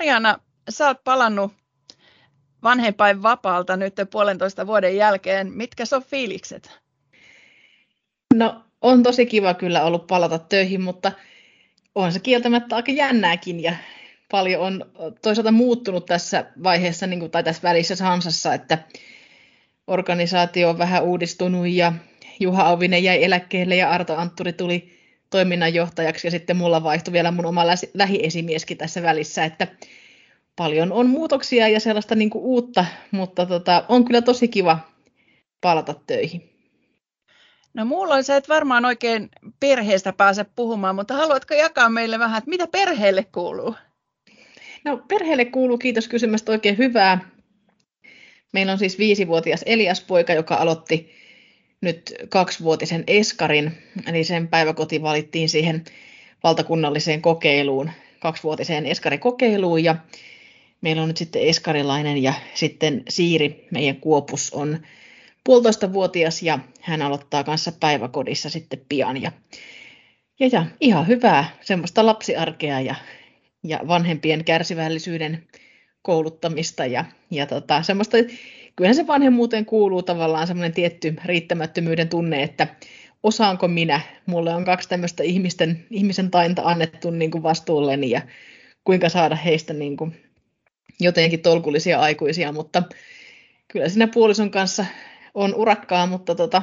Mariana, sä oot palannut vanhempain vapaalta nyt puolentoista vuoden jälkeen. Mitkä on fiilikset? No on tosi kiva kyllä ollut palata töihin, mutta on se kieltämättä aika jännääkin ja paljon on toisaalta muuttunut tässä vaiheessa niin kuin, tai tässä välissä Hansassa, että organisaatio on vähän uudistunut ja Juha Auvinen jäi eläkkeelle ja Arto Antturi tuli toiminnanjohtajaksi ja sitten mulla vaihtui vielä mun oma lähiesimieskin tässä välissä, että paljon on muutoksia ja sellaista niin kuin uutta, mutta tota, on kyllä tosi kiva palata töihin. No mulla on se, että varmaan oikein perheestä pääse puhumaan, mutta haluatko jakaa meille vähän, että mitä perheelle kuuluu? No perheelle kuuluu, kiitos kysymästä oikein hyvää. Meillä on siis viisivuotias Elias-poika, joka aloitti nyt kaksivuotisen Eskarin, eli sen päiväkoti valittiin siihen valtakunnalliseen kokeiluun, kaksivuotiseen Eskarikokeiluun, ja meillä on nyt sitten Eskarilainen ja sitten Siiri, meidän Kuopus on puolitoista vuotias ja hän aloittaa kanssa päiväkodissa sitten pian. Ja, ja, ja ihan hyvää semmoista lapsiarkea ja, ja vanhempien kärsivällisyyden kouluttamista ja, ja tota, semmoista, kyllähän se vanhemmuuteen kuuluu tavallaan semmoinen tietty riittämättömyyden tunne, että osaanko minä, mulle on kaksi tämmöistä ihmisten, ihmisen tainta annettu niin kuin vastuulleni ja kuinka saada heistä niin kuin jotenkin tolkullisia aikuisia, mutta kyllä siinä puolison kanssa on urakkaa, mutta tota,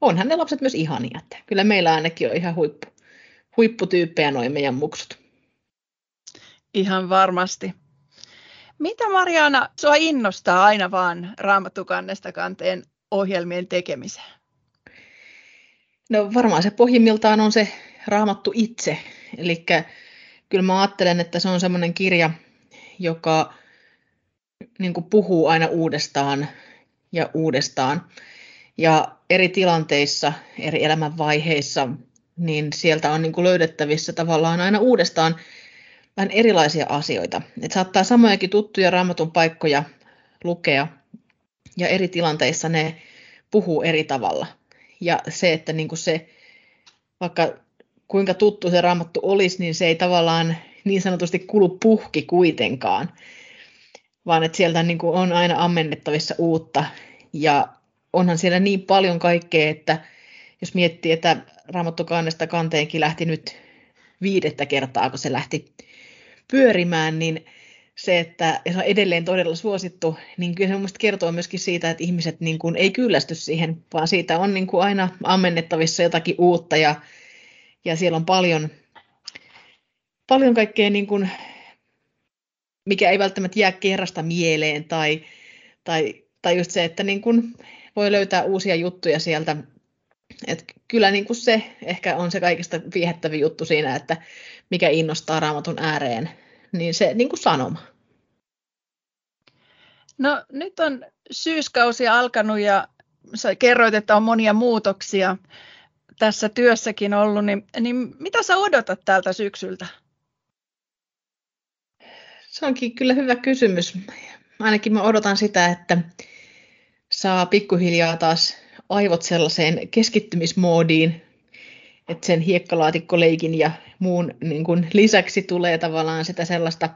onhan ne lapset myös ihania. Että kyllä meillä ainakin on ihan huippu, huipputyyppejä noin meidän muksut. Ihan varmasti. Mitä Mariana sua innostaa aina vaan raamattukannesta kanteen ohjelmien tekemiseen? No varmaan se pohjimmiltaan on se raamattu itse. Eli kyllä mä ajattelen, että se on semmoinen kirja, joka niin puhuu aina uudestaan ja uudestaan. Ja eri tilanteissa, eri elämänvaiheissa, niin sieltä on niin löydettävissä tavallaan aina uudestaan vähän erilaisia asioita. Et saattaa samojakin tuttuja raamatun paikkoja lukea, ja eri tilanteissa ne puhuu eri tavalla. Ja se, että niin kuin se, vaikka kuinka tuttu se raamattu olisi, niin se ei tavallaan niin sanotusti kulu puhki kuitenkaan vaan että sieltä niin kuin on aina ammennettavissa uutta. Ja onhan siellä niin paljon kaikkea, että jos miettii, että Raamattu kannesta kanteenkin lähti nyt viidettä kertaa, kun se lähti pyörimään, niin se, että se on edelleen todella suosittu, niin kyllä se mielestäni kertoo myöskin siitä, että ihmiset niin kuin ei kyllästy siihen, vaan siitä on niin kuin aina ammennettavissa jotakin uutta ja, ja siellä on paljon, paljon kaikkea niin kuin mikä ei välttämättä jää kerrasta mieleen tai, tai, tai just se, että niin kun voi löytää uusia juttuja sieltä. Et kyllä niin kuin se ehkä on se kaikista viehättävin juttu siinä, että mikä innostaa raamatun ääreen, niin se niin kuin sanoma. No nyt on syyskausi alkanut ja sä kerroit, että on monia muutoksia tässä työssäkin ollut, niin, niin mitä sä odotat tältä syksyltä? Se onkin kyllä hyvä kysymys. Ainakin mä odotan sitä, että saa pikkuhiljaa taas aivot sellaiseen keskittymismoodiin, että sen hiekkalaatikkoleikin ja muun niin kuin lisäksi tulee tavallaan sitä sellaista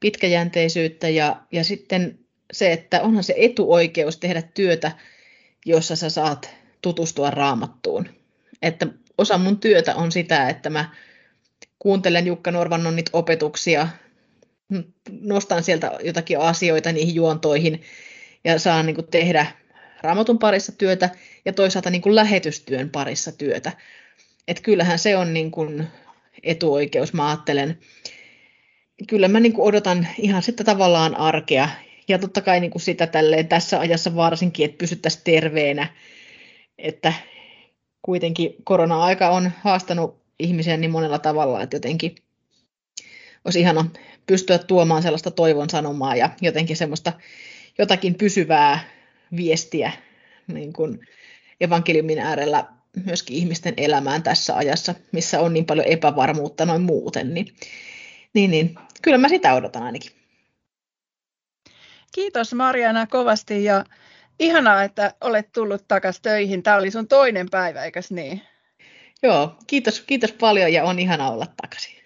pitkäjänteisyyttä ja, ja sitten se, että onhan se etuoikeus tehdä työtä, jossa sä saat tutustua raamattuun. Että osa mun työtä on sitä, että mä kuuntelen Jukka Norvannon niitä opetuksia, nostan sieltä jotakin asioita niihin juontoihin ja saan niin kuin tehdä raamatun parissa työtä ja toisaalta niin kuin lähetystyön parissa työtä. Et kyllähän se on niin kuin etuoikeus, mä ajattelen. Kyllä mä niin kuin odotan ihan sitä tavallaan arkea ja totta kai niin kuin sitä tälleen tässä ajassa varsinkin, että pysyttäisiin terveenä, että kuitenkin korona-aika on haastanut ihmisiä niin monella tavalla, että jotenkin olisi ihana pystyä tuomaan sellaista toivon sanomaa ja jotenkin semmoista jotakin pysyvää viestiä niin kuin evankeliumin äärellä myöskin ihmisten elämään tässä ajassa, missä on niin paljon epävarmuutta noin muuten, niin, niin, niin kyllä mä sitä odotan ainakin. Kiitos Marjana kovasti ja ihanaa, että olet tullut takaisin töihin. Tämä oli sun toinen päivä, eikös niin? Joo, kiitos, kiitos paljon ja on ihana olla takaisin.